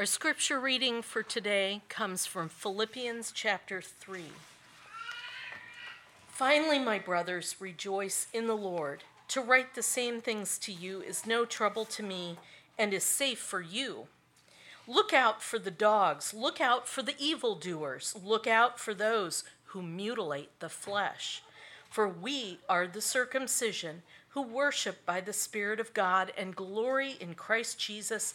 Our scripture reading for today comes from Philippians chapter 3. Finally, my brothers, rejoice in the Lord. To write the same things to you is no trouble to me and is safe for you. Look out for the dogs, look out for the evildoers, look out for those who mutilate the flesh. For we are the circumcision who worship by the Spirit of God and glory in Christ Jesus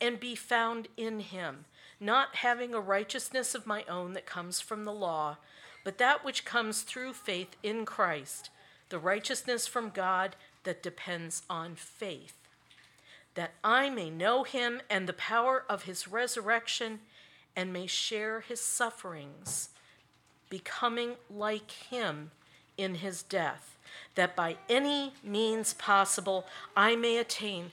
and be found in him, not having a righteousness of my own that comes from the law, but that which comes through faith in Christ, the righteousness from God that depends on faith that I may know him and the power of his resurrection and may share his sufferings, becoming like him in his death, that by any means possible I may attain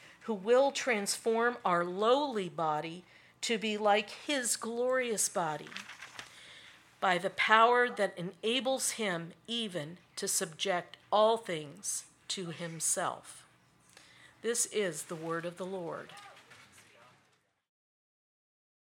who will transform our lowly body to be like his glorious body by the power that enables him even to subject all things to himself. This is the word of the Lord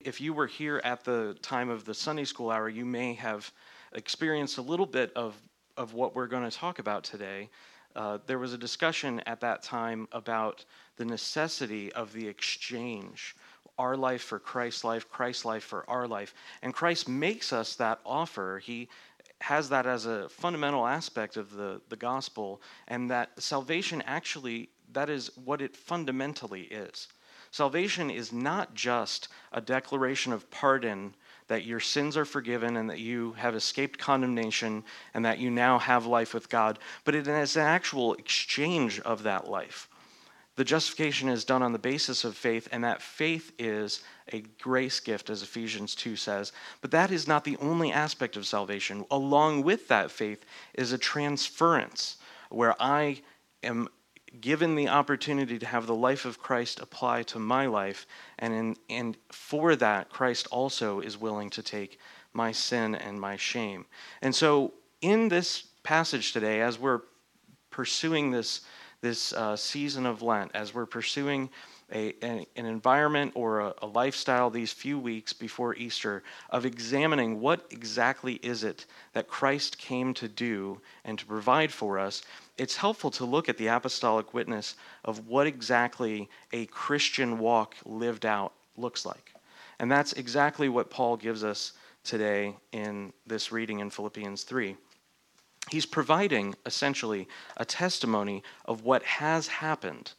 if you were here at the time of the Sunday school hour, you may have experienced a little bit of, of what we're going to talk about today. Uh, there was a discussion at that time about the necessity of the exchange our life for Christ's life, Christ's life for our life. And Christ makes us that offer. He has that as a fundamental aspect of the, the gospel, and that salvation actually, that is what it fundamentally is. Salvation is not just a declaration of pardon that your sins are forgiven and that you have escaped condemnation and that you now have life with God, but it is an actual exchange of that life. The justification is done on the basis of faith, and that faith is a grace gift, as Ephesians 2 says. But that is not the only aspect of salvation. Along with that faith is a transference, where I am given the opportunity to have the life of Christ apply to my life, and, in, and for that, Christ also is willing to take my sin and my shame. And so, in this passage today, as we're pursuing this, this uh, season of Lent, as we're pursuing a, an, an environment or a, a lifestyle these few weeks before Easter of examining what exactly is it that Christ came to do and to provide for us, it's helpful to look at the apostolic witness of what exactly a Christian walk lived out looks like. And that's exactly what Paul gives us today in this reading in Philippians 3. He's providing essentially a testimony of what has happened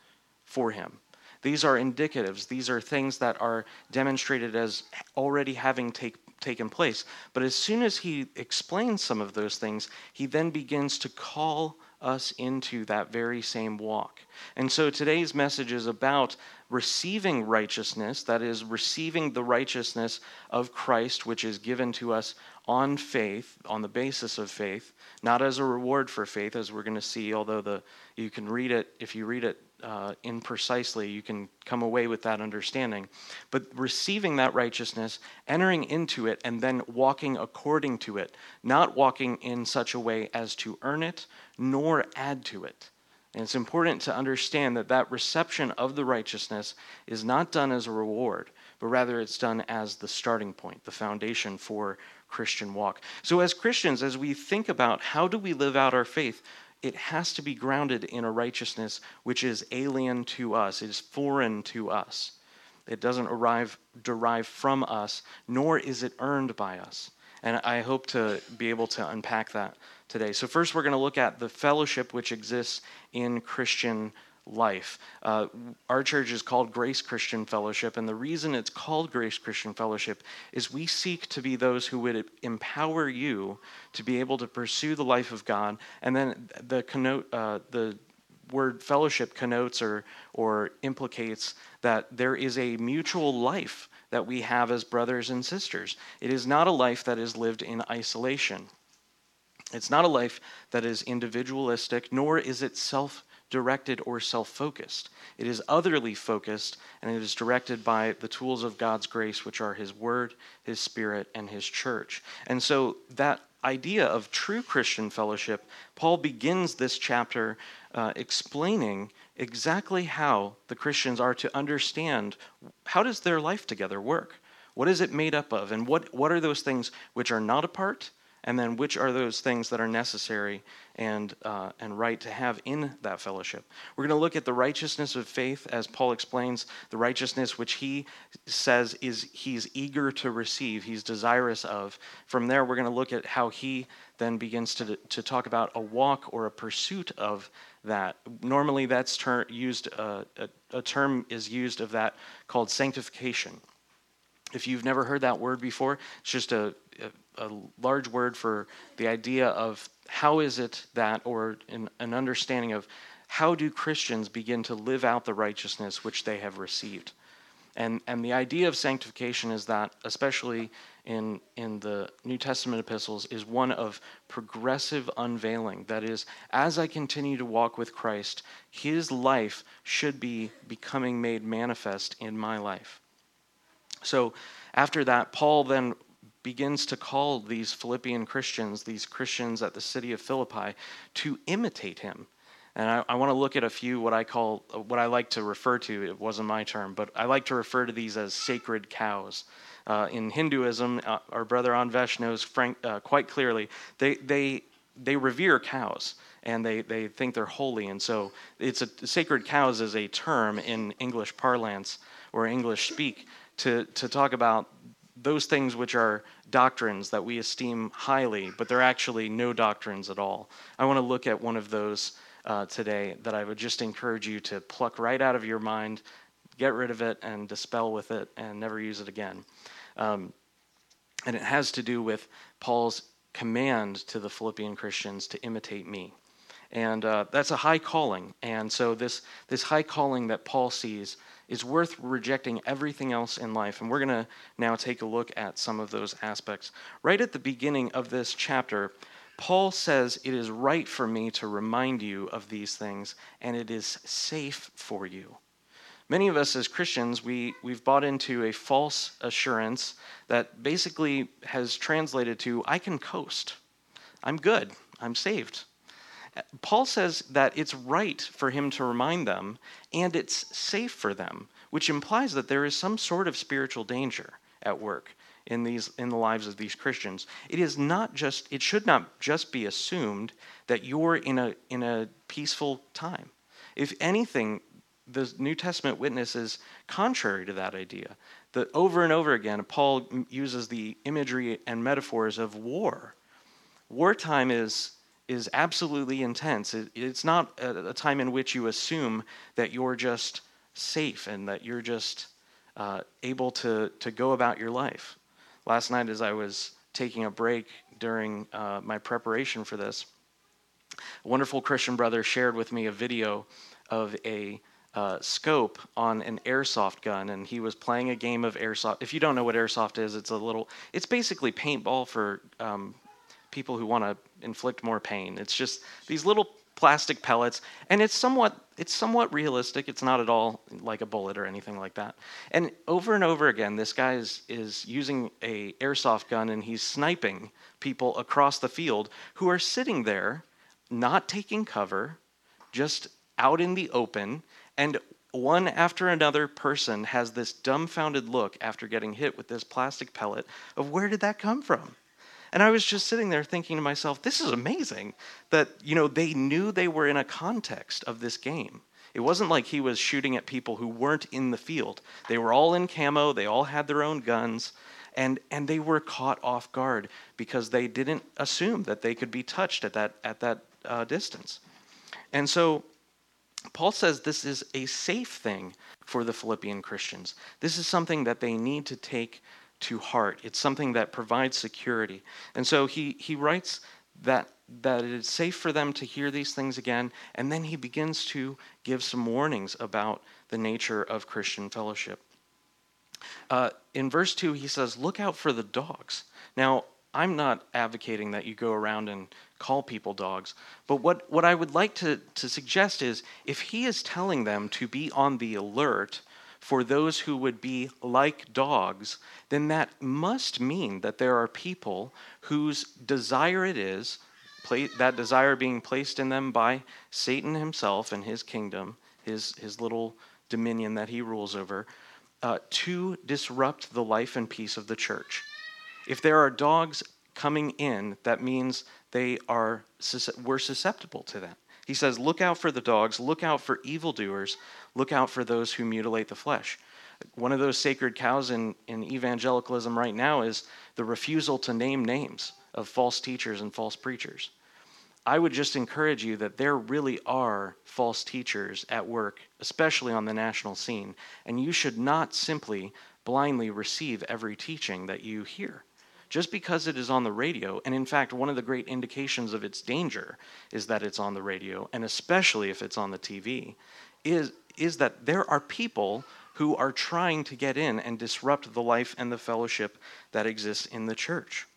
for him. These are indicatives, these are things that are demonstrated as already having take, taken place. But as soon as he explains some of those things, he then begins to call us into that very same walk. And so today's message is about receiving righteousness, that is, receiving the righteousness of Christ, which is given to us on faith, on the basis of faith, not as a reward for faith, as we're going to see, although the, you can read it, if you read it uh, in precisely, you can come away with that understanding. But receiving that righteousness, entering into it, and then walking according to it, not walking in such a way as to earn it, nor add to it. And it's important to understand that that reception of the righteousness is not done as a reward, but rather it's done as the starting point, the foundation for Christian walk. So, as Christians, as we think about how do we live out our faith, it has to be grounded in a righteousness which is alien to us, it is foreign to us. It doesn't arrive, derive from us, nor is it earned by us. And I hope to be able to unpack that today. So, first, we're going to look at the fellowship which exists in Christian life. Uh, our church is called Grace Christian Fellowship, and the reason it's called Grace Christian Fellowship is we seek to be those who would empower you to be able to pursue the life of God. And then the connote uh, the word fellowship connotes or or implicates that there is a mutual life that we have as brothers and sisters. It is not a life that is lived in isolation. It's not a life that is individualistic, nor is it self directed or self focused. It is otherly focused, and it is directed by the tools of God's grace, which are His Word, His Spirit, and His church. And so, that idea of true Christian fellowship, Paul begins this chapter uh, explaining exactly how the Christians are to understand how does their life together work? What is it made up of? And what, what are those things which are not apart? And then which are those things that are necessary and, uh, and right to have in that fellowship. We're going to look at the righteousness of faith, as Paul explains, the righteousness which he says is he's eager to receive, he's desirous of. From there, we're going to look at how he then begins to, to talk about a walk or a pursuit of that. Normally, that's ter- used, uh, a, a term is used of that called sanctification. If you've never heard that word before, it's just a, a, large word for the idea of how is it that, or an, an understanding of how do Christians begin to live out the righteousness which they have received. And, and the idea of sanctification is that, especially in, in the New Testament epistles, is one of progressive unveiling. That is, as I continue to walk with Christ, his life should be becoming made manifest in my life. So after that, Paul then begins to call these Philippian Christians, these Christians at the city of Philippi, to imitate him. And I, I want to look at a few what I call, what I like to refer to, it wasn't my term, but I like to refer to these as sacred cows. Uh, in Hinduism, uh, our brother Anvesh knows frank, uh, quite clearly, they, they, they revere cows and they, they think they're holy. And so it's a, sacred cows is a term in English parlance or English speak to, to talk about those things which are doctrines that we esteem highly, but they're actually no doctrines at all. I want to look at one of those uh, today that I would just encourage you to pluck right out of your mind, get rid of it, and dispel with it, and never use it again. Um, and it has to do with Paul's command to the Philippian Christians to imitate me. And uh, that's a high calling. And so, this, this high calling that Paul sees is worth rejecting everything else in life. And we're going to now take a look at some of those aspects. Right at the beginning of this chapter, Paul says, It is right for me to remind you of these things, and it is safe for you. Many of us as Christians, we, we've bought into a false assurance that basically has translated to, I can coast. I'm good. I'm saved. Paul says that it's right for him to remind them and it's safe for them, which implies that there is some sort of spiritual danger at work in these in the lives of these Christians. It is not just it should not just be assumed that you're in a in a peaceful time. If anything, the New Testament witnesses contrary to that idea. That over and over again, Paul uses the imagery and metaphors of war. Wartime is is absolutely intense. It, it's not a, a, time in which you assume that you're just safe and that you're just uh, able to to go about your life. Last night, as I was taking a break during uh, my preparation for this, a wonderful Christian brother shared with me a video of a uh, scope on an airsoft gun, and he was playing a game of airsoft. If you don't know what airsoft is, it's a little, it's basically paintball for um, people who want to inflict more pain. It's just these little plastic pellets, and it's somewhat, it's somewhat realistic. It's not at all like a bullet or anything like that. And over and over again, this guy is is using a airsoft gun, and he's sniping people across the field who are sitting there, not taking cover, just out in the open and one after another person has this dumbfounded look after getting hit with this plastic pellet of where did that come from? And I was just sitting there thinking to myself, this is amazing that, you know, they knew they were in a context of this game. It wasn't like he was shooting at people who weren't in the field. They were all in camo, they all had their own guns, and, and they were caught off guard because they didn't assume that they could be touched at that, at that uh, distance. And so Paul says this is a safe thing for the Philippian Christians. This is something that they need to take to heart. It's something that provides security. And so he, he writes that, that it is safe for them to hear these things again, and then he begins to give some warnings about the nature of Christian fellowship. Uh, in verse 2, he says, Look out for the dogs. Now, I'm not advocating that you go around and call people dogs, but what, what I would like to, to suggest is if he is telling them to be on the alert for those who would be like dogs, then that must mean that there are people whose desire it is, that desire being placed in them by Satan himself and his kingdom, his, his little dominion that he rules over, uh, to disrupt the life and peace of the church. If there are dogs coming in, that means they are we're susceptible to that. He says, "Look out for the dogs. Look out for evildoers. Look out for those who mutilate the flesh." One of those sacred cows in, in evangelicalism right now is the refusal to name names of false teachers and false preachers. I would just encourage you that there really are false teachers at work, especially on the national scene, and you should not simply blindly receive every teaching that you hear. Just because it is on the radio, and in fact, one of the great indications of its danger is that it's on the radio, and especially if it's on the TV, is, is that there are people who are trying to get in and disrupt the life and the fellowship that exists in the church.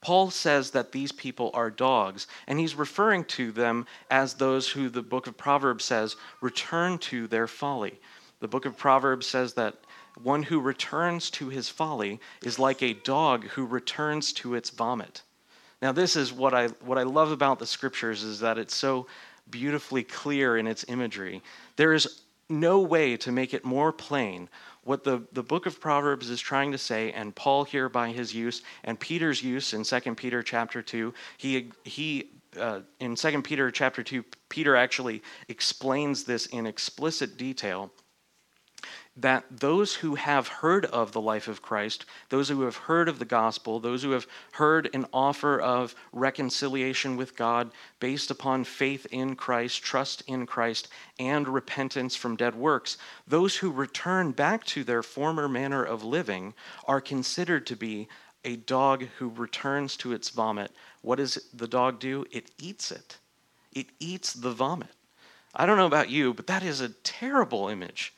Paul says that these people are dogs, and he's referring to them as those who the book of Proverbs says return to their folly. The book of Proverbs says that one who returns to his folly is like a dog who returns to its vomit. Now, this is what I, what I love about the scriptures is that it's so beautifully clear in its imagery. There is no way to make it more plain what the, the book of Proverbs is trying to say, and Paul here by his use, and Peter's use in 2 Peter chapter 2, he, he uh, in 2 Peter chapter 2, Peter actually explains this in explicit detail that those who have heard of the life of Christ, those who have heard of the gospel, those who have heard an offer of reconciliation with God based upon faith in Christ, trust in Christ, and repentance from dead works, those who return back to their former manner of living are considered to be a dog who returns to its vomit. What does the dog do? It eats it, it eats the vomit. I don't know about you, but that is a terrible image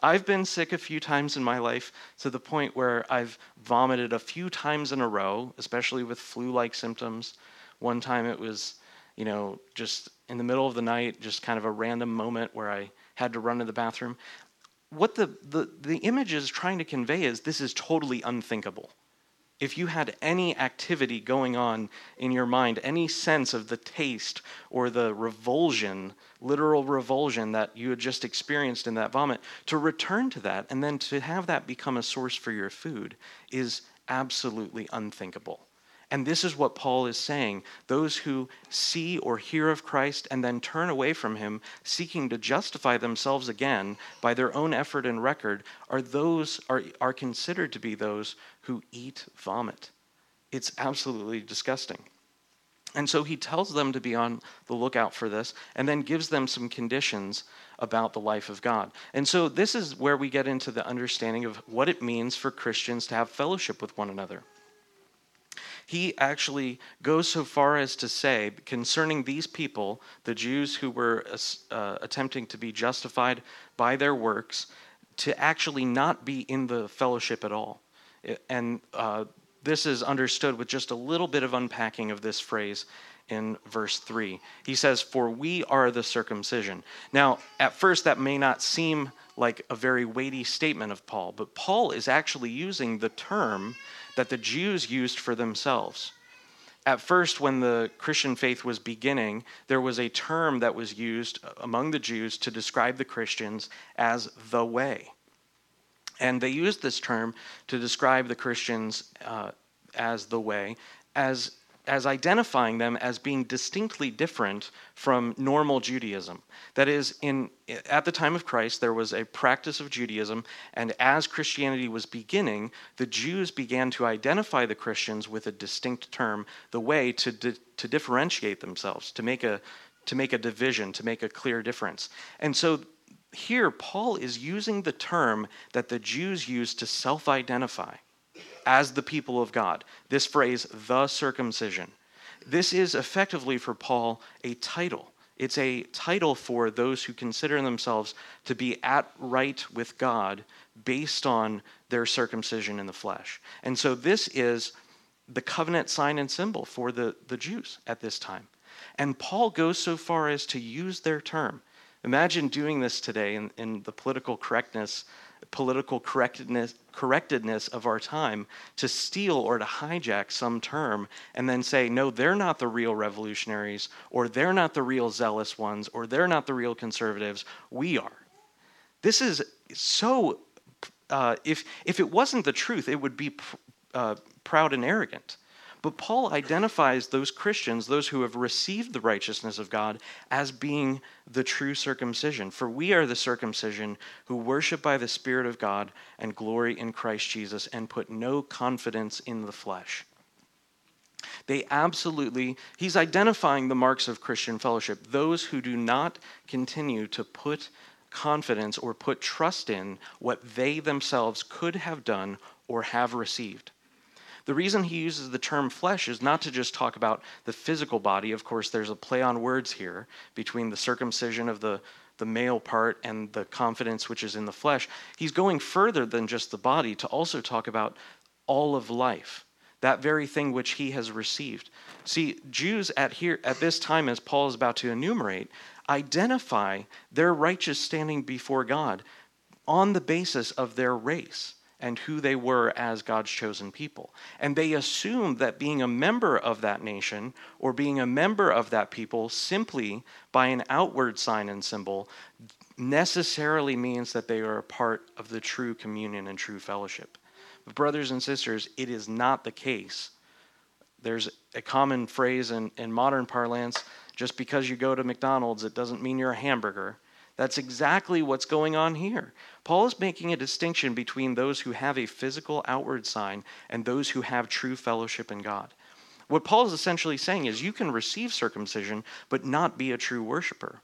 I've been sick a few times in my life to the point where I've vomited a few times in a row, especially with flu like symptoms. One time it was, you know, just in the middle of the night, just kind of a random moment where I had to run to the bathroom. What the, the, the image is trying to convey is this is totally unthinkable. If you had any activity going on in your mind, any sense of the taste or the revulsion, literal revulsion that you had just experienced in that vomit, to return to that and then to have that become a source for your food is absolutely unthinkable. And this is what Paul is saying. Those who see or hear of Christ and then turn away from him, seeking to justify themselves again by their own effort and record, are those are, are considered to be those who eat vomit. It's absolutely disgusting. And so he tells them to be on the lookout for this and then gives them some conditions about the life of God. And so this is where we get into the understanding of what it means for Christians to have fellowship with one another he actually goes so far as to say concerning these people, the Jews who were uh, attempting to be justified by their works, to actually not be in the fellowship at all. And uh, this is understood with just a little bit of unpacking of this phrase in verse 3. He says, For we are the circumcision. Now, at first, that may not seem like a very weighty statement of Paul, but Paul is actually using the term that the Jews used for themselves. At first, when the Christian faith was beginning, there was a term that was used among the Jews to describe the Christians as the way. And they used this term to describe the Christians uh, as the way, as as identifying them as being distinctly different from normal Judaism. That is, in, at the time of Christ, there was a practice of Judaism, and as Christianity was beginning, the Jews began to identify the Christians with a distinct term, the way to, di- to differentiate themselves, to make, a, to make a division, to make a clear difference. And so here, Paul is using the term that the Jews used to self identify as the people of God. This phrase, the circumcision. This is effectively for Paul a title. It's a title for those who consider themselves to be at right with God based on their circumcision in the flesh. And so this is the covenant sign and symbol for the, the Jews at this time. And Paul goes so far as to use their term. Imagine doing this today in, in the political correctness political correctness, correctedness of our time to steal or to hijack some term and then say, no, they're not the real revolutionaries, or they're not the real zealous ones, or they're not the real conservatives. We are. This is so, uh, if, if it wasn't the truth, it would be pr- uh, proud and arrogant. But Paul identifies those Christians, those who have received the righteousness of God, as being the true circumcision. For we are the circumcision who worship by the Spirit of God and glory in Christ Jesus and put no confidence in the flesh. They absolutely, he's identifying the marks of Christian fellowship, those who do not continue to put confidence or put trust in what they themselves could have done or have received. The reason he uses the term flesh is not to just talk about the physical body. Of course, there's a play on words here between the circumcision of the, the male part and the confidence which is in the flesh. He's going further than just the body to also talk about all of life, that very thing which he has received. See, Jews at here at this time, as Paul is about to enumerate, identify their righteous standing before God on the basis of their race and who they were as God's chosen people. And they assumed that being a member of that nation or being a member of that people simply by an outward sign and symbol necessarily means that they are a part of the true communion and true fellowship. But, brothers and sisters, it is not the case. There's a common phrase in, in modern parlance just because you go to McDonald's, it doesn't mean you're a hamburger. That's exactly what's going on here. Paul is making a distinction between those who have a physical outward sign and those who have true fellowship in God. What Paul is essentially saying is you can receive circumcision, but not be a true worshiper.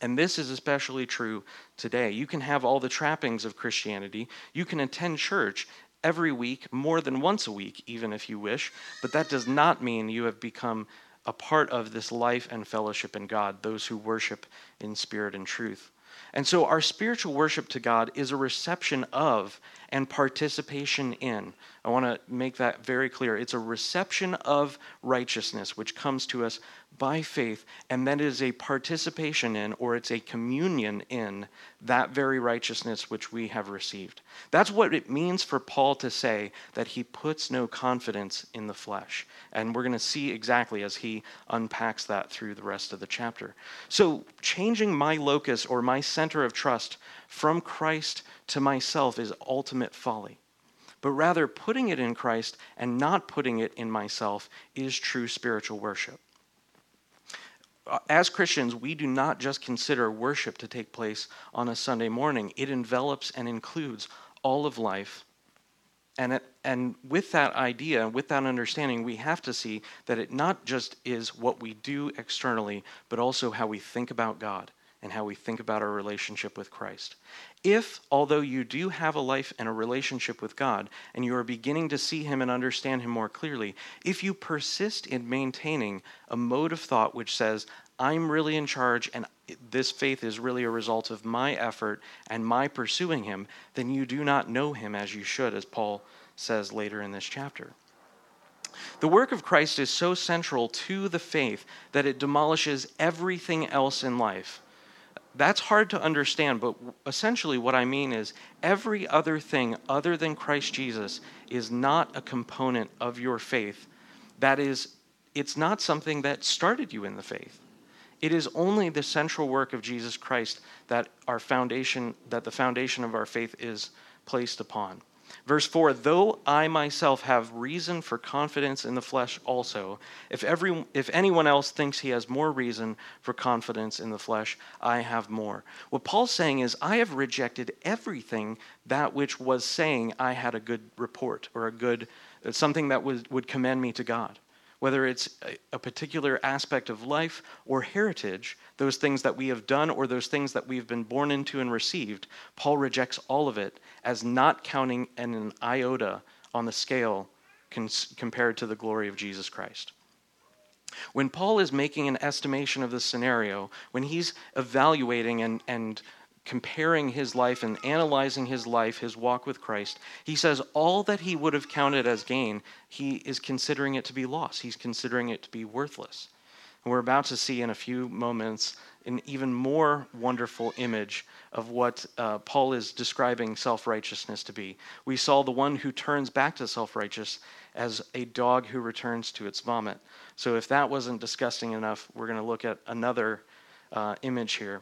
And this is especially true today. You can have all the trappings of Christianity, you can attend church every week, more than once a week, even if you wish, but that does not mean you have become a part of this life and fellowship in God, those who worship in spirit and truth. And so our spiritual worship to God is a reception of and participation in. I want to make that very clear. It's a reception of righteousness, which comes to us by faith, and that is a participation in, or it's a communion in, that very righteousness which we have received. That's what it means for Paul to say that he puts no confidence in the flesh. And we're going to see exactly as he unpacks that through the rest of the chapter. So, changing my locus or my center of trust from Christ to myself is ultimate folly. But rather putting it in Christ and not putting it in myself is true spiritual worship. Uh, as Christians, we do not just consider worship to take place on a Sunday morning, it envelops and includes all of life. And, it, and with that idea, with that understanding, we have to see that it not just is what we do externally, but also how we think about God and how we think about our relationship with Christ. If, although you do have a life and a relationship with God, and you are beginning to see Him and understand Him more clearly, if you persist in maintaining a mode of thought which says, I'm really in charge and this faith is really a result of my effort and my pursuing Him, then you do not know Him as you should, as Paul says later in this chapter. The work of Christ is so central to the faith that it demolishes everything else in life that's hard to understand, but essentially what I mean is every other thing other than Christ Jesus is not a component of your faith. That is, it's not something that started you in the faith. It is only the central work of Jesus Christ that our foundation, that the foundation of our faith is placed upon. Verse 4 Though I myself have reason for confidence in the flesh also, if, every, if anyone else thinks he has more reason for confidence in the flesh, I have more. What Paul's saying is, I have rejected everything that which was saying I had a good report or a good, something that was, would commend me to God whether it's a, particular aspect of life or heritage, those things that we have done or those things that we've been born into and received, Paul rejects all of it as not counting an iota on the scale cons- compared to the glory of Jesus Christ. When Paul is making an estimation of the scenario, when he's evaluating and, and comparing his life and analyzing his life, his walk with Christ, he says all that he would have counted as gain, he is considering it to be loss. He's considering it to be worthless. And we're about to see in a few moments an even more wonderful image of what uh, Paul is describing self righteousness to be. We saw the one who turns back to self righteous as a dog who returns to its vomit. So, if that wasn't disgusting enough, we're going to look at another uh, image here.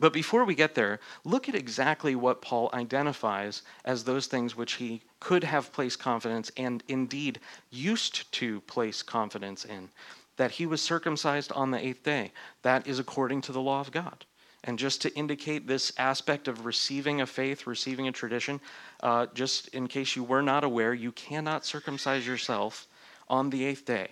But before we get there, look at exactly what Paul identifies as those things which he could have placed confidence and indeed used to place confidence in. That he was circumcised on the eighth day. That is according to the law of God. And just to indicate this aspect of receiving a faith, receiving a tradition, uh, just in case you were not aware, you cannot circumcise yourself on the eighth day.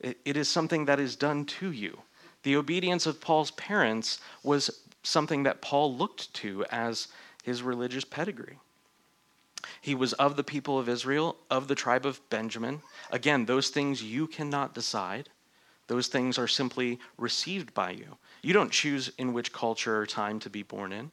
it, it is something that is done to you. The obedience of Paul's parents was something that Paul looked to as his religious pedigree. He was of the people of Israel, of the tribe of Benjamin. Again, those things you cannot decide. Those things are simply received by you. You don't choose in which culture or time to be born in.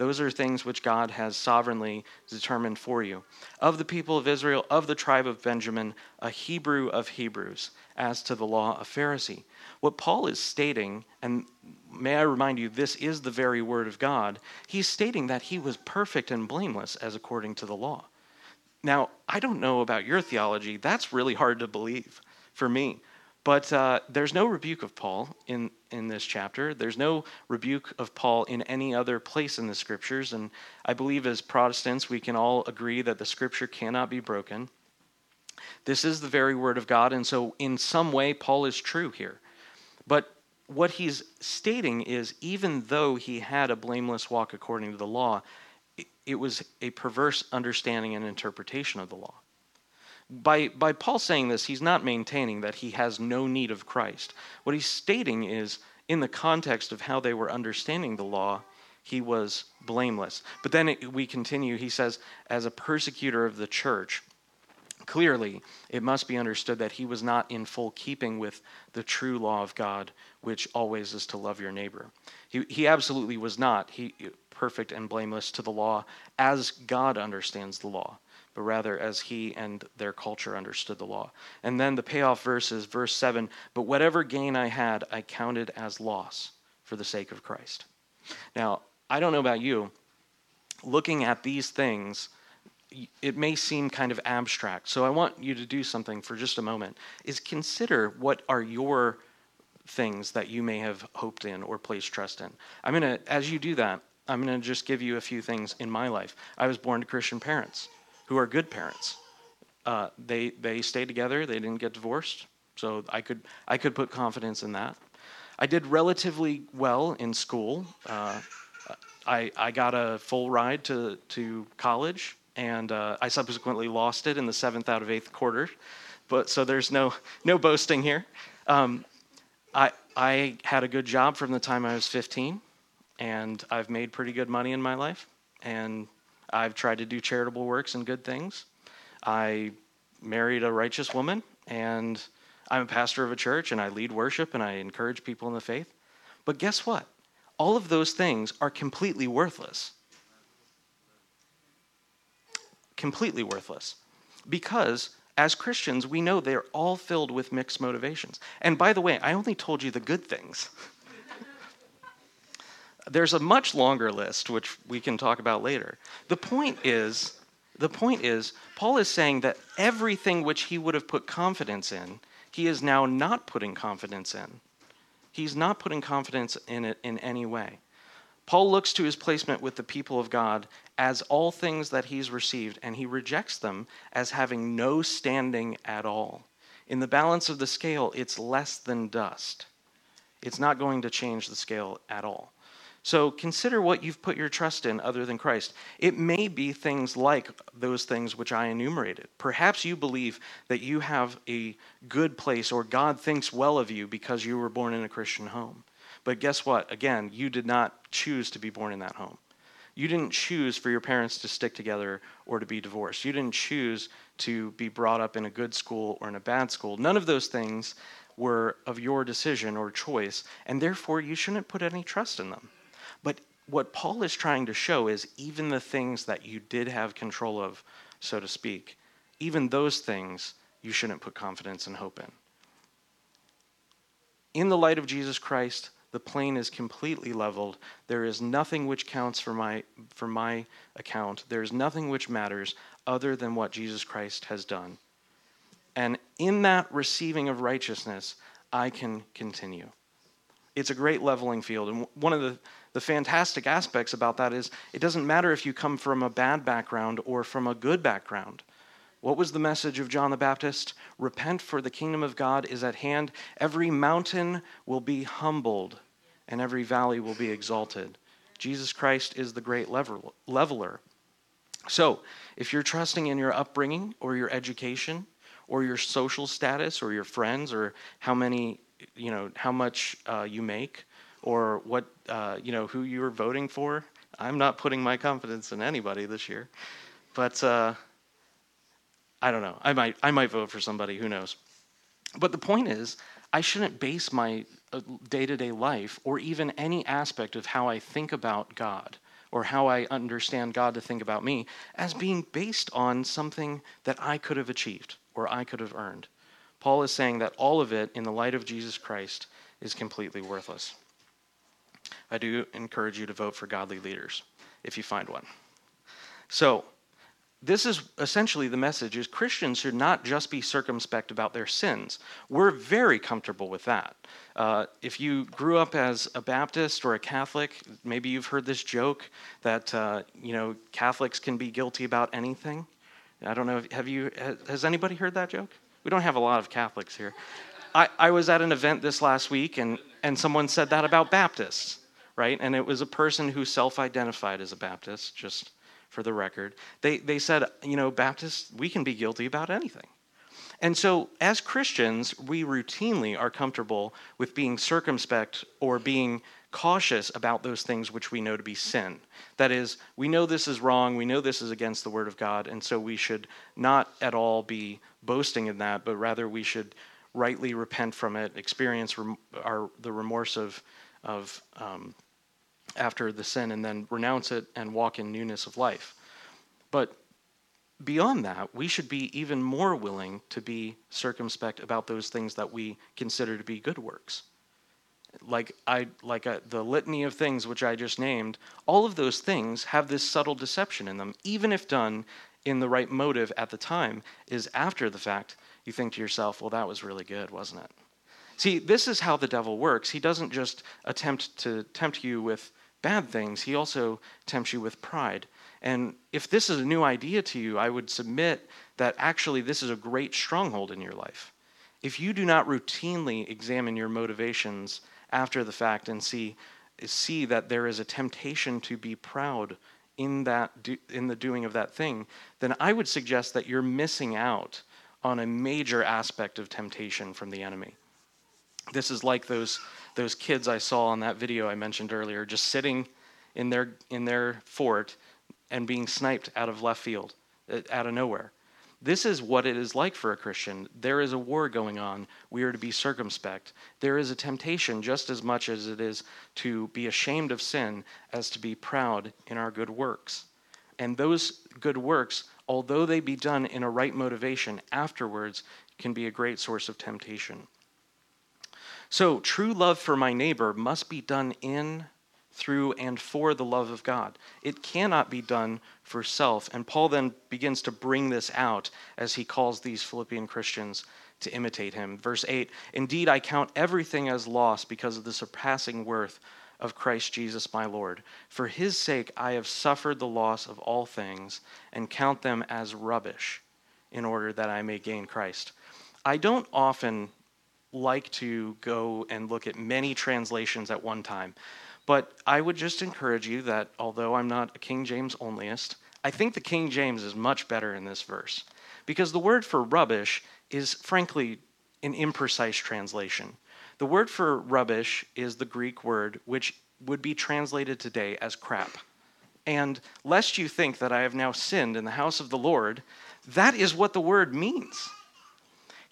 Those are things which God has sovereignly determined for you. Of the people of Israel, of the tribe of Benjamin, a Hebrew of Hebrews, as to the law, a Pharisee. What Paul is stating, and may I remind you, this is the very word of God, he's stating that he was perfect and blameless as according to the law. Now, I don't know about your theology, that's really hard to believe for me. But uh, there's no rebuke of Paul in, in this chapter. There's no rebuke of Paul in any other place in the scriptures. And I believe as Protestants, we can all agree that the scripture cannot be broken. This is the very word of God. And so, in some way, Paul is true here. But what he's stating is even though he had a blameless walk according to the law, it was a perverse understanding and interpretation of the law. By, by Paul saying this, he's not maintaining that he has no need of Christ. What he's stating is, in the context of how they were understanding the law, he was blameless. But then it, we continue, he says, as a persecutor of the church, Clearly, it must be understood that he was not in full keeping with the true law of God, which always is to love your neighbor. He, he absolutely was not he, perfect and blameless to the law as God understands the law. But rather as he and their culture understood the law. And then the payoff verse is verse 7 But whatever gain I had, I counted as loss for the sake of Christ. Now, I don't know about you, looking at these things, it may seem kind of abstract. So I want you to do something for just a moment is consider what are your things that you may have hoped in or placed trust in. I'm going to as you do that, I'm going to just give you a few things in my life. I was born to Christian parents who are good parents. Uh, they they stayed together. They didn't get divorced, so I could I could put confidence in that. I did relatively well in school. Uh, I I got a full ride to to college, and uh, I subsequently lost it in the seventh out of eighth quarter. But so there's no no boasting here. Um, I I had a good job from the time I was 15, and I've made pretty good money in my life, and I've tried to do charitable works and good things. I married a righteous woman, and I'm a pastor of a church, and I lead worship, and I encourage people in the faith. But guess what? All of those things are completely worthless. Completely worthless. Because as Christians, we know they're all filled with mixed motivations. And by the way, I only told you the good things. There's a much longer list, which we can talk about later. The point is, the point is, Paul is saying that everything which he would have put confidence in, he is now not putting confidence in. He's not putting confidence in it in any way. Paul looks to his placement with the people of God as all things that he's received, and he rejects them as having no standing at all. In the balance of the scale, it's less than dust. It's not going to change the scale at all. So consider what you've put your trust in other than Christ. It may be things like those things which I enumerated. Perhaps you believe that you have a good place or God thinks well of you because you were born in a Christian home. But guess what? Again, you did not choose to be born in that home. You didn't choose for your parents to stick together or to be divorced. You didn't choose to be brought up in a good school or in a bad school. None of those things were of your decision or choice, and therefore you shouldn't put any trust in them. But what Paul is trying to show is even the things that you did have control of, so to speak, even those things you shouldn't put confidence and hope in. In the light of Jesus Christ, the plane is completely leveled. There is nothing which counts for my, for my account. There is nothing which matters other than what Jesus Christ has done. And in that receiving of righteousness, I can continue. It's a great leveling field. And one of the the fantastic aspects about that is it doesn't matter if you come from a bad background or from a good background. What was the message of John the Baptist? Repent, for the kingdom of God is at hand. Every mountain will be humbled, and every valley will be exalted. Jesus Christ is the great leveler. So, if you're trusting in your upbringing or your education or your social status or your friends or how many, you know, how much uh, you make, or what uh, you know who you are voting for. I'm not putting my confidence in anybody this year, but uh, I don't know. I might I might vote for somebody. Who knows? But the point is, I shouldn't base my day to day life or even any aspect of how I think about God or how I understand God to think about me as being based on something that I could have achieved or I could have earned. Paul is saying that all of it, in the light of Jesus Christ, is completely worthless. I do encourage you to vote for godly leaders if you find one. So, this is essentially the message is Christians should not just be circumspect about their sins. We're very comfortable with that. Uh, if you grew up as a Baptist or a Catholic, maybe you've heard this joke that uh, you know Catholics can be guilty about anything. I don't know. Have you? Has anybody heard that joke? We don't have a lot of Catholics here. I, I was at an event this last week, and and someone said that about Baptists right? And it was a person who self identified as a Baptist, just for the record. They, they said, you know, Baptists, we can be guilty about anything. And so, as Christians, we routinely are comfortable with being circumspect or being cautious about those things which we know to be sin. That is, we know this is wrong, we know this is against the Word of God, and so we should not at all be boasting in that, but rather we should rightly repent from it, experience rem- our, the remorse of, of um, after the sin and then renounce it and walk in newness of life. But beyond that, we should be even more willing to be circumspect about those things that we consider to be good works. Like I like a, the litany of things which I just named, all of those things have this subtle deception in them, even if done in the right motive at the time. Is after the fact you think to yourself, "Well, that was really good, wasn't it?" See, this is how the devil works. He doesn't just attempt to tempt you with bad things; he also tempts you with pride. And if this is a new idea to you, I would submit that actually this is a great stronghold in your life. If you do not routinely examine your motivations after the fact and see, see that there is a temptation to be proud in, that, in the doing of that thing, then I would suggest that you're missing out on a major aspect of temptation from the enemy. This is like those, those kids I saw on that video I mentioned earlier, just sitting in their, in their fort and being sniped out of left field, uh, out of nowhere. This is what it is like for a Christian. There is a war going on. We are to be circumspect. There is a temptation just as much as it is to be ashamed of sin as to be proud in our good works. And those good works, although they be done in a right motivation afterwards, can be a great source of temptation. So, true love for my neighbor must be done in through and for the love of God. It cannot be done for self. And Paul then begins to bring this out as he calls these Philippian Christians to imitate him. Verse 8 Indeed, I count everything as loss because of the surpassing worth of Christ Jesus my Lord. For his sake I have suffered the loss of all things and count them as rubbish in order that I may gain Christ. I don't often like to go and look at many translations at one time. But I would just encourage you that although I'm not a King James onlyist, I think the King James is much better in this verse. Because the word for rubbish is frankly an imprecise translation. The word for rubbish is the Greek word which would be translated today as crap. And lest you think that I have now sinned in the house of the Lord, that is what the word means.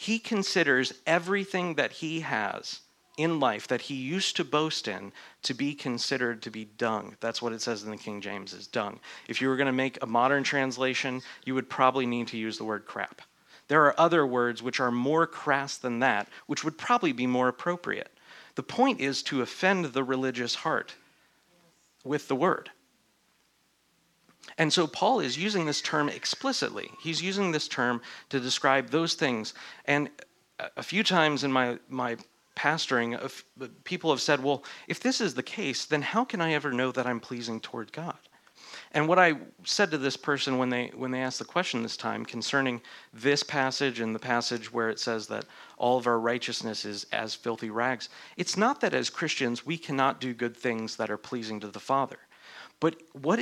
He considers everything that he has in life that he used to boast in to be considered to be dung. That's what it says in the King James is dung. If you were going to make a modern translation, you would probably need to use the word crap. There are other words which are more crass than that, which would probably be more appropriate. The point is to offend the religious heart with the word. And so Paul is using this term explicitly. He's using this term to describe those things. And a few times in my, my pastoring, people have said, well, if this is the case, then how can I ever know that I'm pleasing toward God? And what I said to this person when they when they asked the question this time concerning this passage and the passage where it says that all of our righteousness is as filthy rags, it's not that as Christians we cannot do good things that are pleasing to the Father. But what,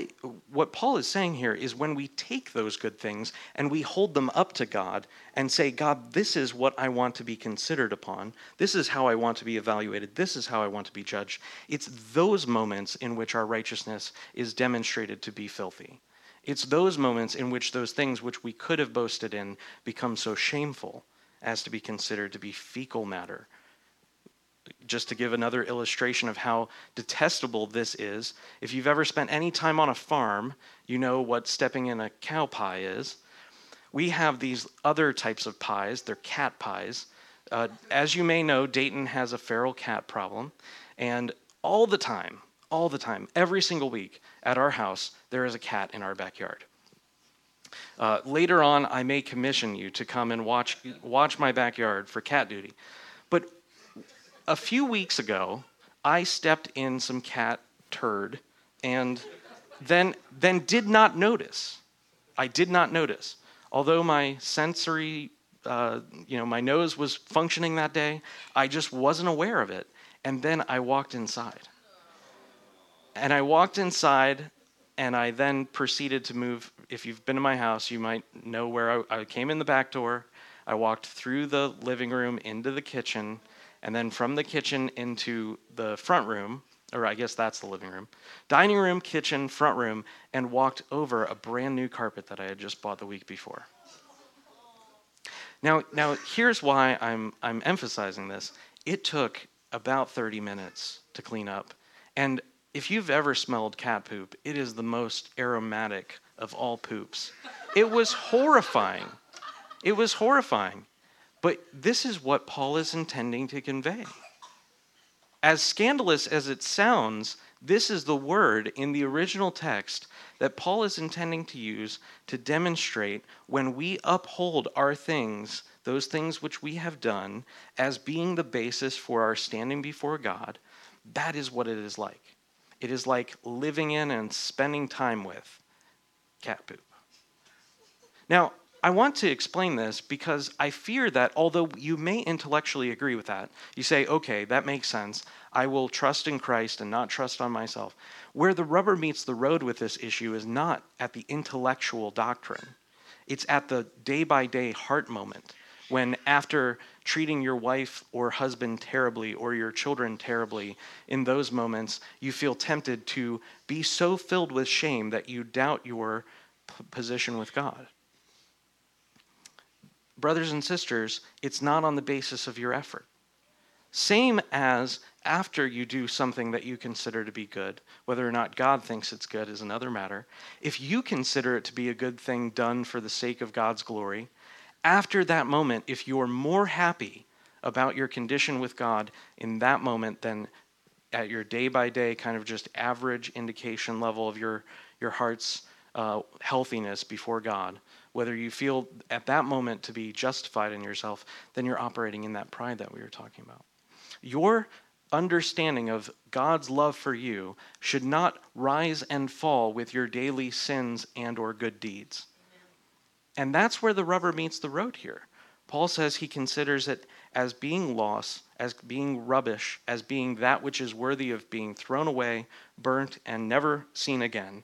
what Paul is saying here is when we take those good things and we hold them up to God and say, God, this is what I want to be considered upon, this is how I want to be evaluated, this is how I want to be judged, it's those moments in which our righteousness is demonstrated to be filthy. It's those moments in which those things which we could have boasted in become so shameful as to be considered to be fecal matter just to give another illustration of how detestable this is, if you've ever spent any time on a farm, you know what stepping in a cow pie is. We have these other types of pies, they're cat pies. Uh, as you may know, Dayton has a feral cat problem, and all the time, all the time, every single week at our house, there is a cat in our backyard. Uh, later on, I may commission you to come and watch watch my backyard for cat duty. But a few weeks ago, I stepped in some cat turd and then, then did not notice. I did not notice. Although my sensory, uh, you know, my nose was functioning that day, I just wasn't aware of it. And then I walked inside. And I walked inside and I then proceeded to move. If you've been to my house, you might know where I, I came in the back door. I walked through the living room into the kitchen and then from the kitchen into the front room, or I guess that's the living room, dining room, kitchen, front room, and walked over a brand new carpet that I had just bought the week before. Now, now here's why I'm, I'm emphasizing this. It took about 30 minutes to clean up. And if you've ever smelled cat poop, it is the most aromatic of all poops. It was horrifying. It was horrifying. But this is what Paul is intending to convey. As scandalous as it sounds, this is the word in the original text that Paul is intending to use to demonstrate when we uphold our things, those things which we have done, as being the basis for our standing before God, that is what it is like. It is like living in and spending time with cat poop. Now, I want to explain this because I fear that although you may intellectually agree with that, you say, okay, that makes sense. I will trust in Christ and not trust on myself. Where the rubber meets the road with this issue is not at the intellectual doctrine, it's at the day by day heart moment when, after treating your wife or husband terribly or your children terribly, in those moments, you feel tempted to be so filled with shame that you doubt your p- position with God brothers and sisters, it's not on the basis of your effort. Same as after you do something that you consider to be good, whether or not God thinks it's good is another matter. If you consider it to be a good thing done for the sake of God's glory, after that moment, if you're more happy about your condition with God in that moment than at your day by day kind of just average indication level of your, your heart's uh, healthiness before God, whether you feel at that moment to be justified in yourself, then you're operating in that pride that we were talking about. Your understanding of God's love for you should not rise and fall with your daily sins and or good deeds. And that's where the rubber meets the road here. Paul says he considers it as being loss, as being rubbish, as being that which is worthy of being thrown away, burnt, and never seen again.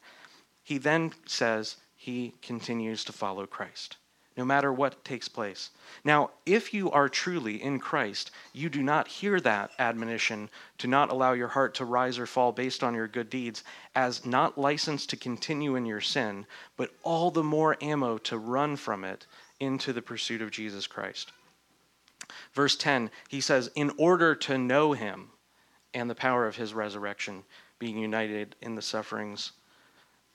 He then says he continues to follow Christ, no matter what takes place. Now, if you are truly in Christ, you do not hear that admonition to not allow your heart to rise or fall based on your good deeds as not licensed to continue in your sin, but all the more ammo to run from it into the pursuit of Jesus Christ. Verse 10, he says, In order to know him and the power of his resurrection, being united in the sufferings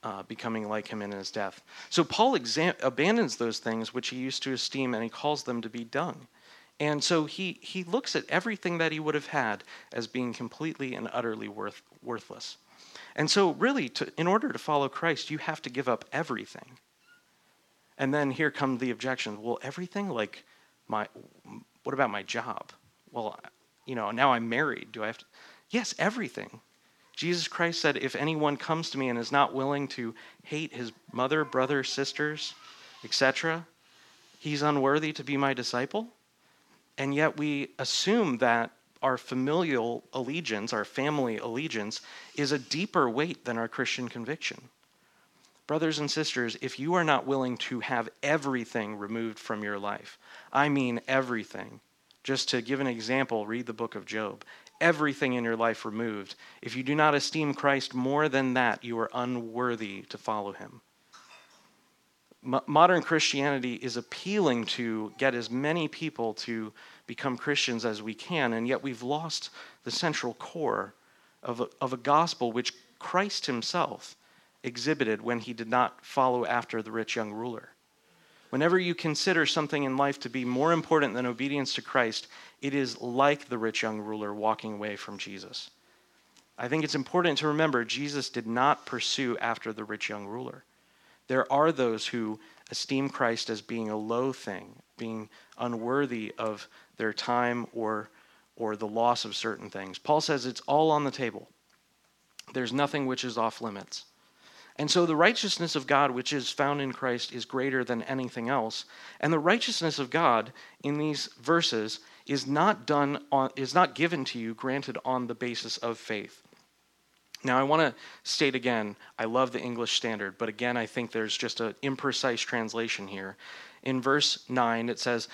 uh, becoming like him in his death. So Paul exam- abandons those things which he used to esteem and he calls them to be dung. And so he, he looks at everything that he would have had as being completely and utterly worth, worthless. And so, really, to, in order to follow Christ, you have to give up everything. And then here come the objections. Well, everything? Like, my, what about my job? Well, you know, now I'm married. Do I have to? Yes, everything. Jesus Christ said, If anyone comes to me and is not willing to hate his mother, brother, sisters, etc., he's unworthy to be my disciple. And yet we assume that our familial allegiance, our family allegiance, is a deeper weight than our Christian conviction. Brothers and sisters, if you are not willing to have everything removed from your life, I mean everything. Just to give an example, read the book of Job everything in your life removed. If you do not esteem Christ more than that, you are unworthy to follow him. Modern Christianity is appealing to get as many people to become Christians as we can, and yet we've lost the central core of a, of a gospel which Christ himself exhibited when he did not follow after the rich young ruler. Whenever you consider something in life to be more important than obedience to Christ, it is like the rich young ruler walking away from Jesus. I think it's important to remember Jesus did not pursue after the rich young ruler. There are those who esteem Christ as being a low thing, being unworthy of their time or, or the loss of certain things. Paul says it's all on the table. There's nothing which is off limits. And so the righteousness of God, which is found in Christ, is greater than anything else. And the righteousness of God in these verses is not done on, is not given to you, granted on the basis of faith. Now, I want to state again, I love the English Standard, but again, I think there's just an imprecise translation here. In verse 9, it says,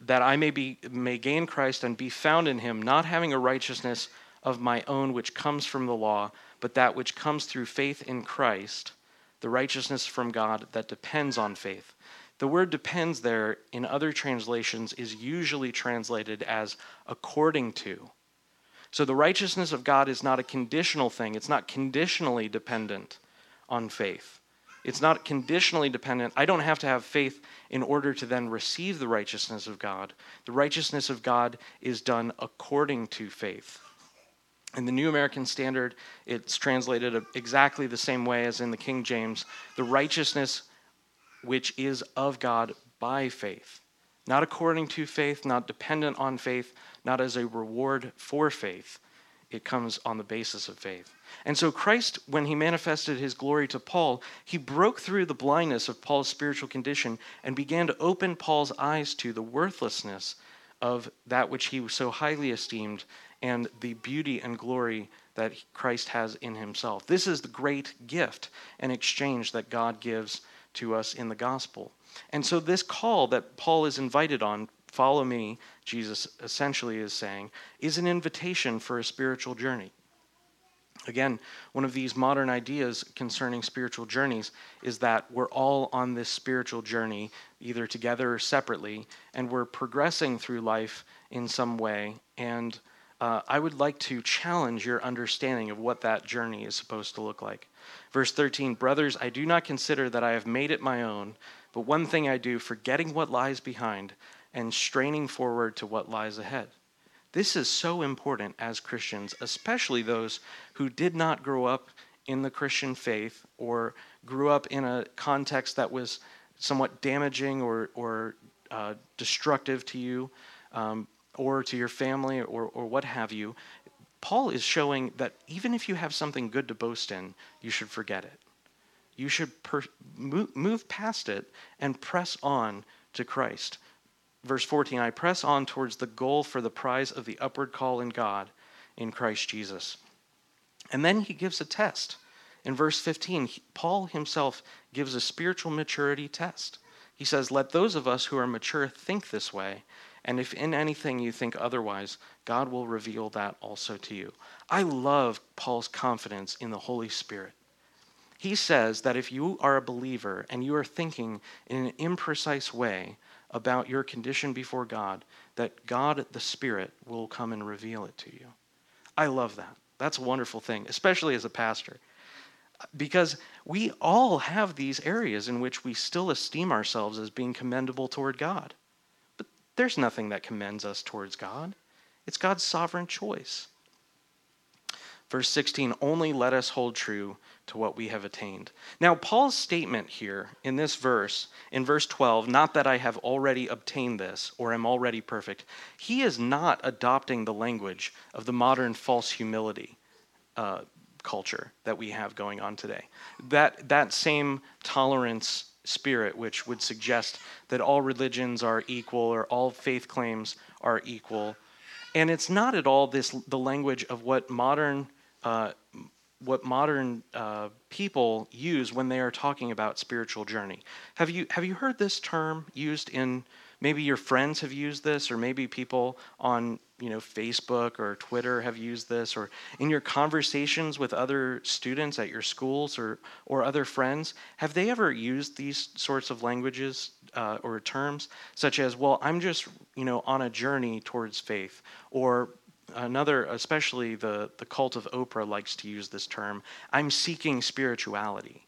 That I may, be, may gain Christ and be found in him, not having a righteousness of my own which comes from the law but that which comes through faith in Christ, the righteousness from God that depends on faith. The word depends there in other translations is usually translated as according to. So the righteousness of God is not a conditional thing, it's not conditionally dependent on faith. It's not conditionally dependent. I don't have to have faith in order to then receive the righteousness of God. The righteousness of God is done according to faith. In the New American Standard, it's translated exactly the same way as in the King James the righteousness which is of God by faith. Not according to faith, not dependent on faith, not as a reward for faith. It comes on the basis of faith. And so, Christ, when he manifested his glory to Paul, he broke through the blindness of Paul's spiritual condition and began to open Paul's eyes to the worthlessness of that which he so highly esteemed and the beauty and glory that Christ has in himself. This is the great gift and exchange that God gives to us in the gospel. And so, this call that Paul is invited on, follow me, Jesus essentially is saying, is an invitation for a spiritual journey. Again, one of these modern ideas concerning spiritual journeys is that we're all on this spiritual journey, either together or separately, and we're progressing through life in some way. And uh, I would like to challenge your understanding of what that journey is supposed to look like. Verse 13 Brothers, I do not consider that I have made it my own, but one thing I do, forgetting what lies behind and straining forward to what lies ahead. This is so important as Christians, especially those who did not grow up in the Christian faith or grew up in a context that was somewhat damaging or, or uh, destructive to you um, or to your family or, or what have you. Paul is showing that even if you have something good to boast in, you should forget it. You should per- move, move past it and press on to Christ verse 14 I press on towards the goal for the prize of the upward call in God in Christ Jesus. And then he gives a test. In verse 15, Paul himself gives a spiritual maturity test. He says, Let those of us who are mature think this way, and if in anything you think otherwise, God will reveal that also to you. I love Paul's confidence in the Holy Spirit. He says that if you are a believer and you are thinking in an imprecise way, about your condition before God, that God the Spirit will come and reveal it to you. I love that. That's a wonderful thing, especially as a pastor. Because we all have these areas in which we still esteem ourselves as being commendable toward God. There's nothing that commends us towards God. It's God's sovereign choice. Verse 16 Only let us hold true to what we have attained. Now, Paul's statement here in this verse, in verse 12, not that I have already obtained this or am already perfect, he is not adopting the language of the modern false humility uh, culture that we have going on today. That, that same tolerance spirit, which would suggest that all religions are equal or all faith claims are equal. And it's not at all this the language of what modern uh, what modern uh, people use when they are talking about spiritual journey. Have you have you heard this term used in maybe your friends have used this or maybe people on you know Facebook or Twitter have used this or in your conversations with other students at your schools or or other friends have they ever used these sorts of languages uh, or terms such as well I'm just you know on a journey towards faith or another, especially the, the cult of Oprah likes to use this term I'm seeking spirituality.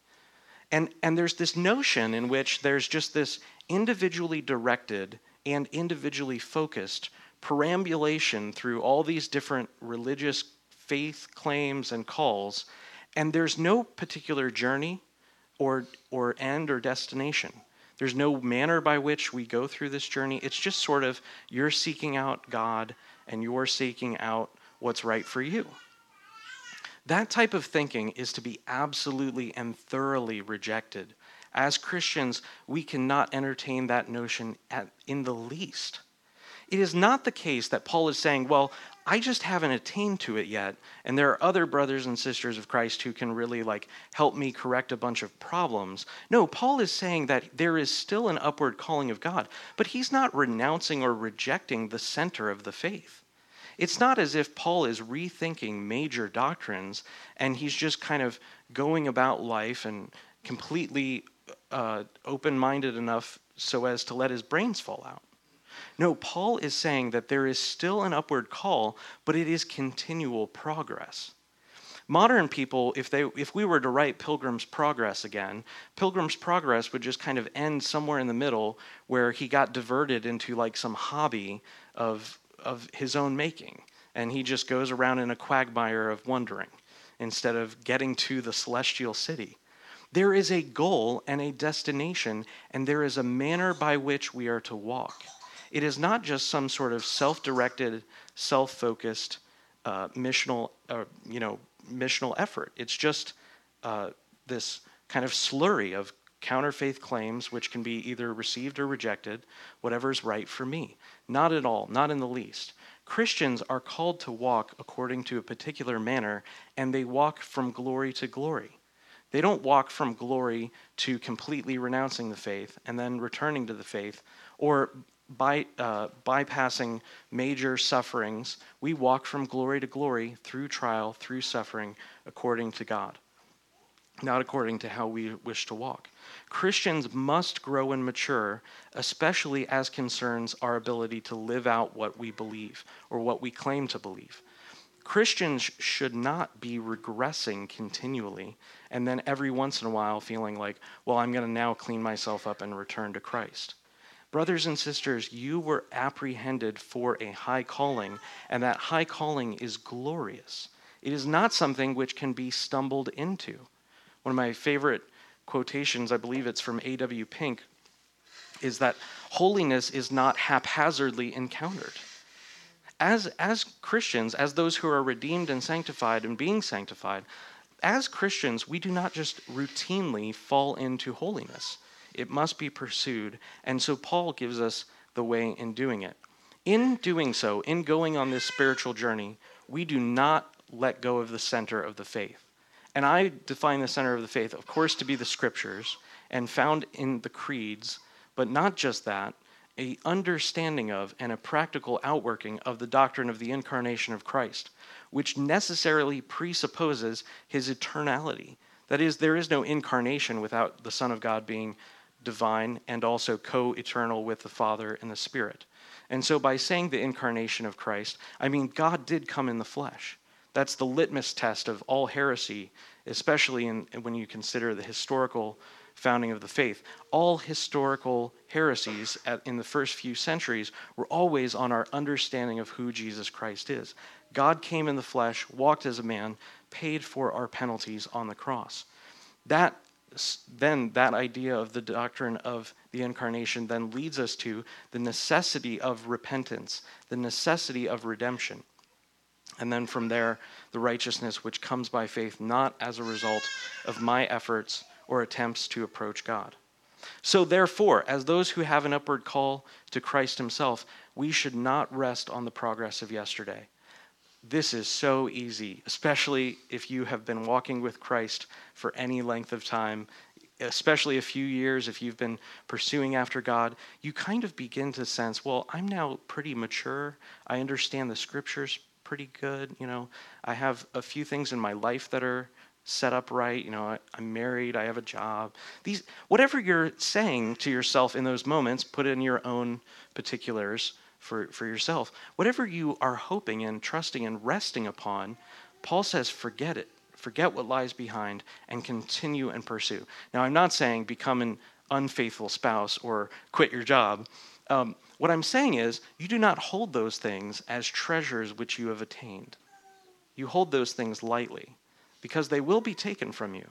And, and there's this notion in which there's just this individually directed and individually focused perambulation through all these different religious faith claims and calls, and there's no particular journey or, or end or destination. There's no manner by which we go through this journey. It's just sort of you're seeking out God and you're seeking out what's right for you. That type of thinking is to be absolutely and thoroughly rejected. As Christians, we cannot entertain that notion at, in the least. It is not the case that Paul is saying, well, I just haven't attained to it yet, and there are other brothers and sisters of Christ who can really like help me correct a bunch of problems. No, Paul is saying that there is still an upward calling of God, but he's not renouncing or rejecting the center of the faith. It's not as if Paul is rethinking major doctrines and he's just kind of going about life and completely uh, open minded enough so as to let his brains fall out. No, Paul is saying that there is still an upward call, but it is continual progress. Modern people, if they if we were to write Pilgrim's Progress again, Pilgrim's Progress would just kind of end somewhere in the middle where he got diverted into like some hobby of of his own making and he just goes around in a quagmire of wondering instead of getting to the celestial city. There is a goal and a destination, and there is a manner by which we are to walk. It is not just some sort of self directed, self focused, uh, missional, uh, you know, missional effort. It's just uh, this kind of slurry of counterfaith claims, which can be either received or rejected, whatever is right for me. Not at all, not in the least. Christians are called to walk according to a particular manner, and they walk from glory to glory. They don't walk from glory to completely renouncing the faith and then returning to the faith, or by, uh, bypassing major sufferings. We walk from glory to glory through trial, through suffering, according to God, not according to how we wish to walk. Christians must grow and mature, especially as concerns our ability to live out what we believe or what we claim to believe. Christians should not be regressing continually and then every once in a while feeling like, well, I'm going to now clean myself up and return to Christ. Brothers and sisters, you were apprehended for a high calling, and that high calling is glorious. It is not something which can be stumbled into. One of my favorite quotations, I believe it's from A.W. Pink, is that holiness is not haphazardly encountered. As, as Christians, as those who are redeemed and sanctified and being sanctified, as Christians, we do not just routinely fall into holiness. It must be pursued. And so Paul gives us the way in doing it. In doing so, in going on this spiritual journey, we do not let go of the center of the faith. And I define the center of the faith, of course, to be the scriptures and found in the creeds, but not just that, a understanding of and a practical outworking of the doctrine of the incarnation of Christ, which necessarily presupposes his eternality. That is, there is no incarnation without the Son of God being divine and also co eternal with the Father and the Spirit. And so, by saying the incarnation of Christ, I mean God did come in the flesh. That's the litmus test of all heresy, especially in, when you consider the historical founding of the faith. All historical heresies at, in the first few centuries were always on our understanding of who Jesus Christ is. God came in the flesh, walked as a man, paid for our penalties on the cross. That then that idea of the doctrine of the incarnation then leads us to the necessity of repentance, the necessity of redemption. And then from there, the righteousness which comes by faith, not as a result of my efforts or attempts to approach God. So, therefore, as those who have an upward call to Christ Himself, we should not rest on the progress of yesterday. This is so easy, especially if you have been walking with Christ for any length of time, especially a few years, if you've been pursuing after God. You kind of begin to sense, well, I'm now pretty mature. I understand the scriptures pretty good. You know, I have a few things in my life that are set up right. You know, I, am married, I have a job. These, whatever you're saying to yourself in those moments, put in your own particulars for, for yourself. Whatever you are hoping and trusting and resting upon, Paul says, forget it. Forget what lies behind and continue and pursue. Now, I'm not saying become an unfaithful spouse or quit your job. Um, what I'm saying is, you do not hold those things as treasures which you have attained. You hold those things lightly because they will be taken from you.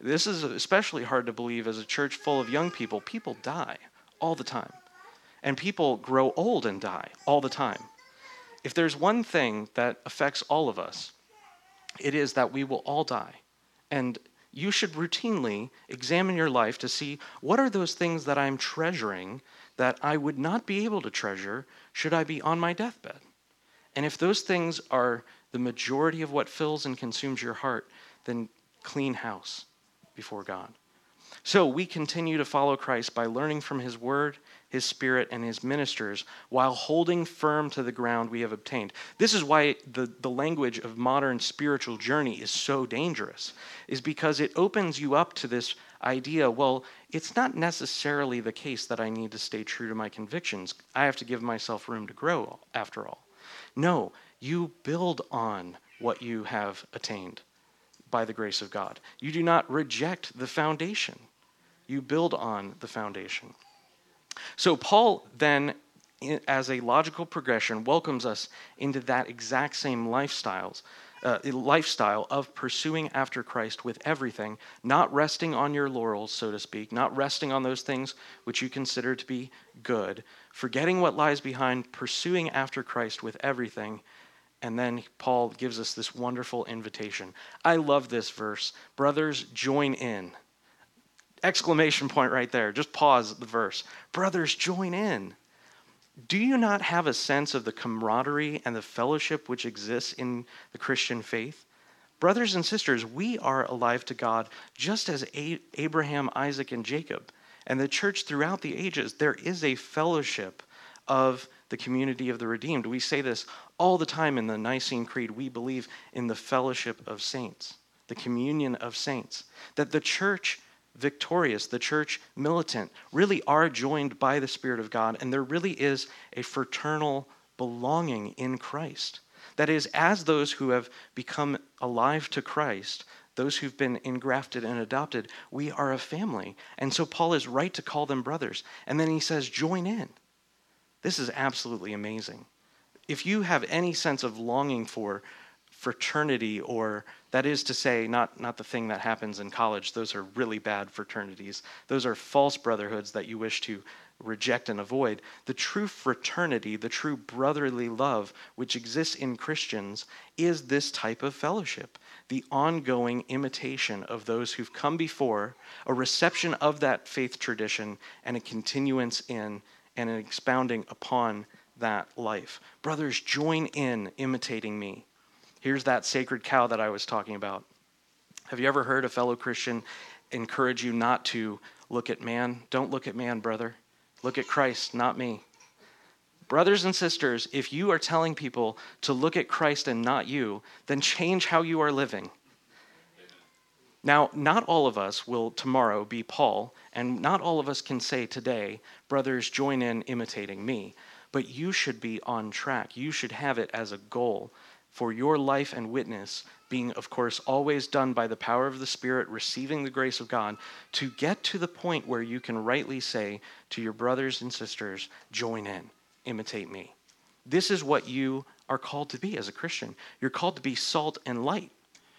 This is especially hard to believe as a church full of young people. People die all the time, and people grow old and die all the time. If there's one thing that affects all of us, it is that we will all die. And you should routinely examine your life to see what are those things that I'm treasuring that I would not be able to treasure should I be on my deathbed. And if those things are the majority of what fills and consumes your heart, then clean house before God. So we continue to follow Christ by learning from his word, his spirit, and his ministers while holding firm to the ground we have obtained. This is why the, the language of modern spiritual journey is so dangerous, is because it opens you up to this idea well, it's not necessarily the case that I need to stay true to my convictions. I have to give myself room to grow, after all. No, you build on what you have attained. by the grace of God. You do not reject the foundation, you build on the foundation. So, Paul then, as a logical progression, welcomes us into that exact same lifestyles. Uh, lifestyle of pursuing after Christ with everything, not resting on your laurels, so to speak, not resting on those things which you consider to be good, forgetting what lies behind, pursuing after Christ with everything, and then Paul gives us this wonderful invitation. I love this verse. Brothers, join in. Exclamation point right there. Just pause the verse. Brothers, join in. Do you not have a sense of the camaraderie and the fellowship which exists in the Christian faith? Brothers and sisters, we are alive to God just as Abraham, Isaac, and Jacob, and the church throughout the ages. There is a fellowship of the community of the redeemed. We say this all the time in the Nicene Creed. We believe in the fellowship of saints, the communion of saints. That the church victorious, the church militant, really are joined by the Spirit of God, and there really is a fraternal belonging in Christ. That is, as those who have become alive to Christ, those who've been engrafted and adopted, we are a family. And so Paul is right to call them brothers. And then he says, join in. This is absolutely amazing. If you have any sense of longing for fraternity, or that is to say, not, not the thing that happens in college, those are really bad fraternities. Those are false brotherhoods that you wish to reject and avoid. The true fraternity, the true brotherly love which exists in Christians is this type of fellowship the ongoing imitation of those who've come before, a reception of that faith tradition, and a continuance in and an expounding upon that life. Brothers, join in imitating me. Here's that sacred cow that I was talking about. Have you ever heard a fellow Christian encourage you not to look at man? Don't look at man, brother. Look at Christ, not me. Brothers and sisters, if you are telling people to look at Christ and not you, then change how you are living. Now, not all of us will tomorrow be Paul, and not all of us can say today, brothers, join in imitating me. But you should be on track. You should have it as a goal for your life and witness, being, of course, always done by the power of the Spirit, receiving the grace of God, to get to the point where you can rightly say to your brothers and sisters, join in, imitate me. This is what you are called to be as a Christian. You're called to be salt and light.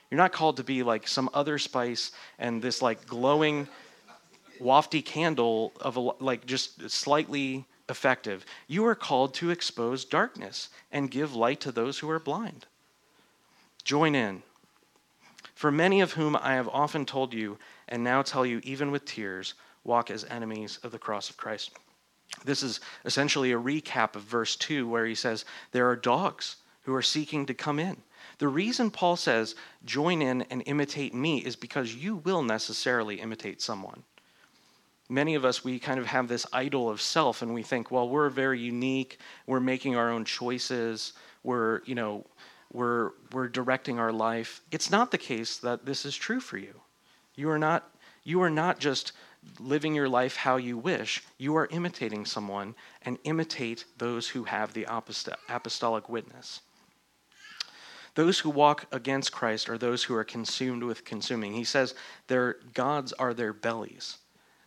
You're not called to be like some other spice and this like glowing, wafty candle of a, like just slightly effective. You are called to expose darkness and give light to those who are blind. Join in. For many of whom I have often told you, and now tell you even with tears, walk as enemies of the cross of Christ. This is essentially a recap of verse 2, where he says, There are dogs who are seeking to come in. The reason Paul says, join in and imitate me, is because you will necessarily imitate someone. Many of us, we kind of have this idol of self, and we think, well, we're very unique. We're making our own choices. We're, you know, we're, we're directing our life. It's not the case that this is true for you. You are not, you are not just living your life how you wish. You are imitating someone and imitate those who have the apostolic witness. Those who walk against Christ are those who are consumed with consuming. He says their gods are their bellies.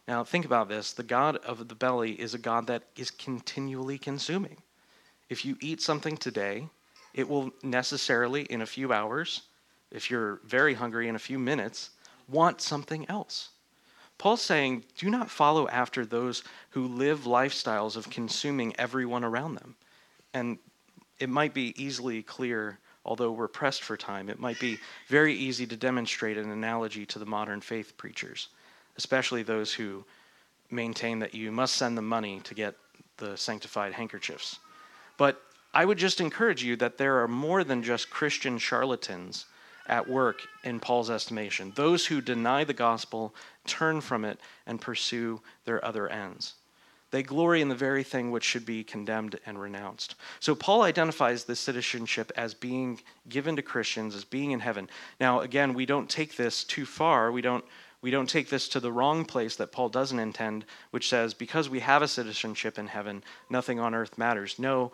Now, think about this. The God of the belly is a God that is continually consuming. If you eat something today, it will necessarily, in a few hours, if you're very hungry, in a few minutes, want something else. Paul's saying, do not follow after those who live lifestyles of consuming everyone around them. And it might be easily clear although we're pressed for time, it might be very easy to demonstrate an analogy to the modern faith preachers, especially those who maintain that you must send them money to get the sanctified handkerchiefs. But I would just encourage you that there are more than just Christian charlatans at work in Paul's estimation. Those who deny the gospel, turn from it, and pursue their other ends. They glory in the very thing which should be condemned and renounced. So Paul identifies this citizenship as being given to Christians, as being in heaven. Now, again, we don't take this too far. We don't we don't take this to the wrong place that Paul doesn't intend, which says, because we have a citizenship in heaven, nothing on earth matters. No,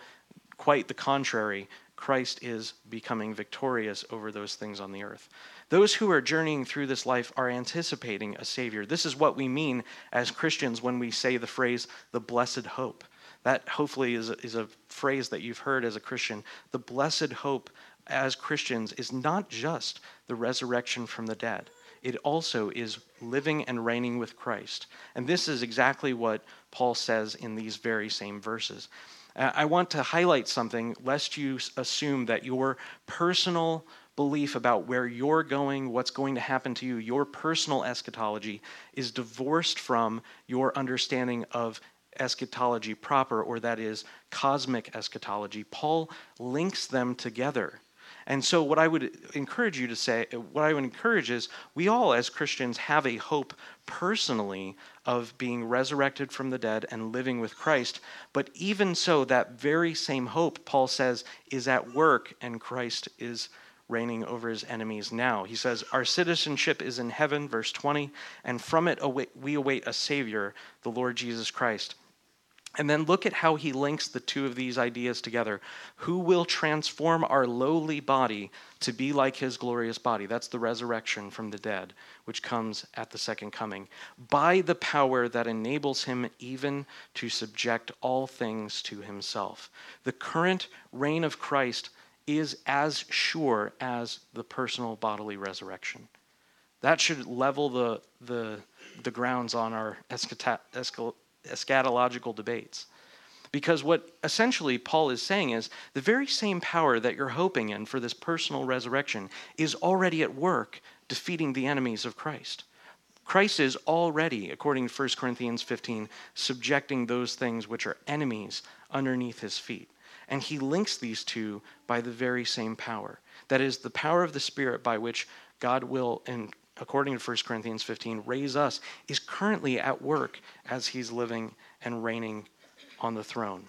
quite the contrary. Christ is becoming victorious over those things on the earth. Those who are journeying through this life are anticipating a Savior. This is what we mean as Christians when we say the phrase, the blessed hope. That hopefully is a, is a phrase that you've heard as a Christian. The blessed hope as Christians is not just the resurrection from the dead, it also is living and reigning with Christ. And this is exactly what Paul says in these very same verses. Uh, I want to highlight something lest you assume that your personal belief about where you're going, what's going to happen to you, your personal eschatology is divorced from your understanding of eschatology proper, or that is cosmic eschatology. Paul links them together. And so, what I would encourage you to say, what I would encourage is we all, as Christians, have a hope personally of being resurrected from the dead and living with Christ. But even so, that very same hope, Paul says, is at work, and Christ is reigning over his enemies now. He says, Our citizenship is in heaven, verse 20, and from it we await a Savior, the Lord Jesus Christ. And then look at how he links the two of these ideas together. Who will transform our lowly body to be like his glorious body? That's the resurrection from the dead, which comes at the second coming. By the power that enables him even to subject all things to himself. The current reign of Christ is as sure as the personal bodily resurrection. That should level the, the, the grounds on our eschatology eschatological debates. Because what essentially Paul is saying is the very same power that you're hoping in for this personal resurrection is already at work defeating the enemies of Christ. Christ is already, according to 1 Corinthians 15, subjecting those things which are enemies underneath his feet. And he links these two by the very same power. That is, the power of the Spirit by which God will, in according to 1 Corinthians 15, raise us, is currently at work as he's living and reigning on the throne.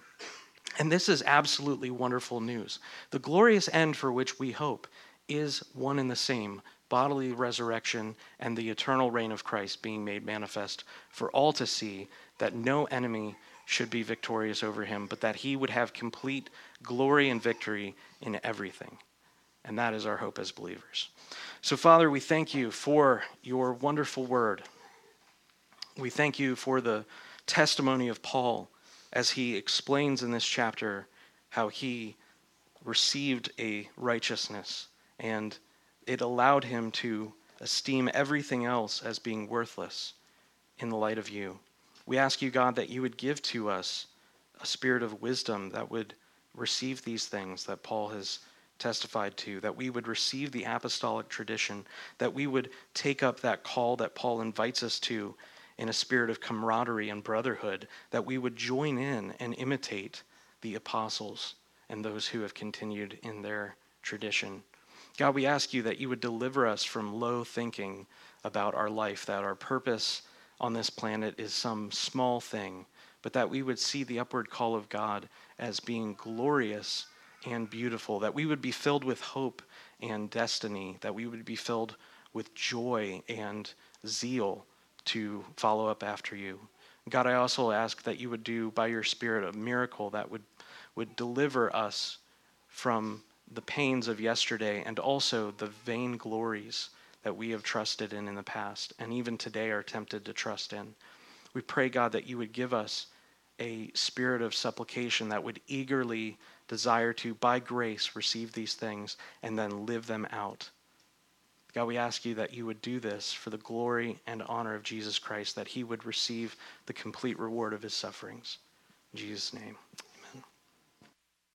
And this is absolutely wonderful news. The glorious end for which we hope is one and the same bodily resurrection and the eternal reign of Christ being made manifest for all to see that no enemy should be victorious over him, but that he would have complete glory and victory in everything. And that is our hope as believers. So, Father, we thank you for your wonderful word. We thank you for the testimony of Paul as he explains in this chapter how he received a righteousness and it allowed him to esteem everything else as being worthless in the light of you. We ask you, God, that you would give to us a spirit of wisdom that would receive these things that Paul has testified to, that we would receive the apostolic tradition, that we would take up that call that Paul invites us to in a spirit of camaraderie and brotherhood, that we would join in and imitate the apostles and those who have continued in their tradition. God, we ask you that you would deliver us from low thinking about our life, that our purpose on this planet is some small thing, but that we would see the upward call of God as being glorious and beautiful, that we would be filled with hope and destiny, that we would be filled with joy and zeal to follow up after you. God, I also ask that you would do by your Spirit a miracle that would, would deliver us from the pains of yesterday and also the vain glories that we have trusted in in the past and even today are tempted to trust in. We pray, God, that you would give us a spirit of supplication that would eagerly desire to, by grace, receive these things and then live them out. God, we ask you that you would do this for the glory and honor of Jesus Christ, that he would receive the complete reward of his sufferings. In Jesus' name,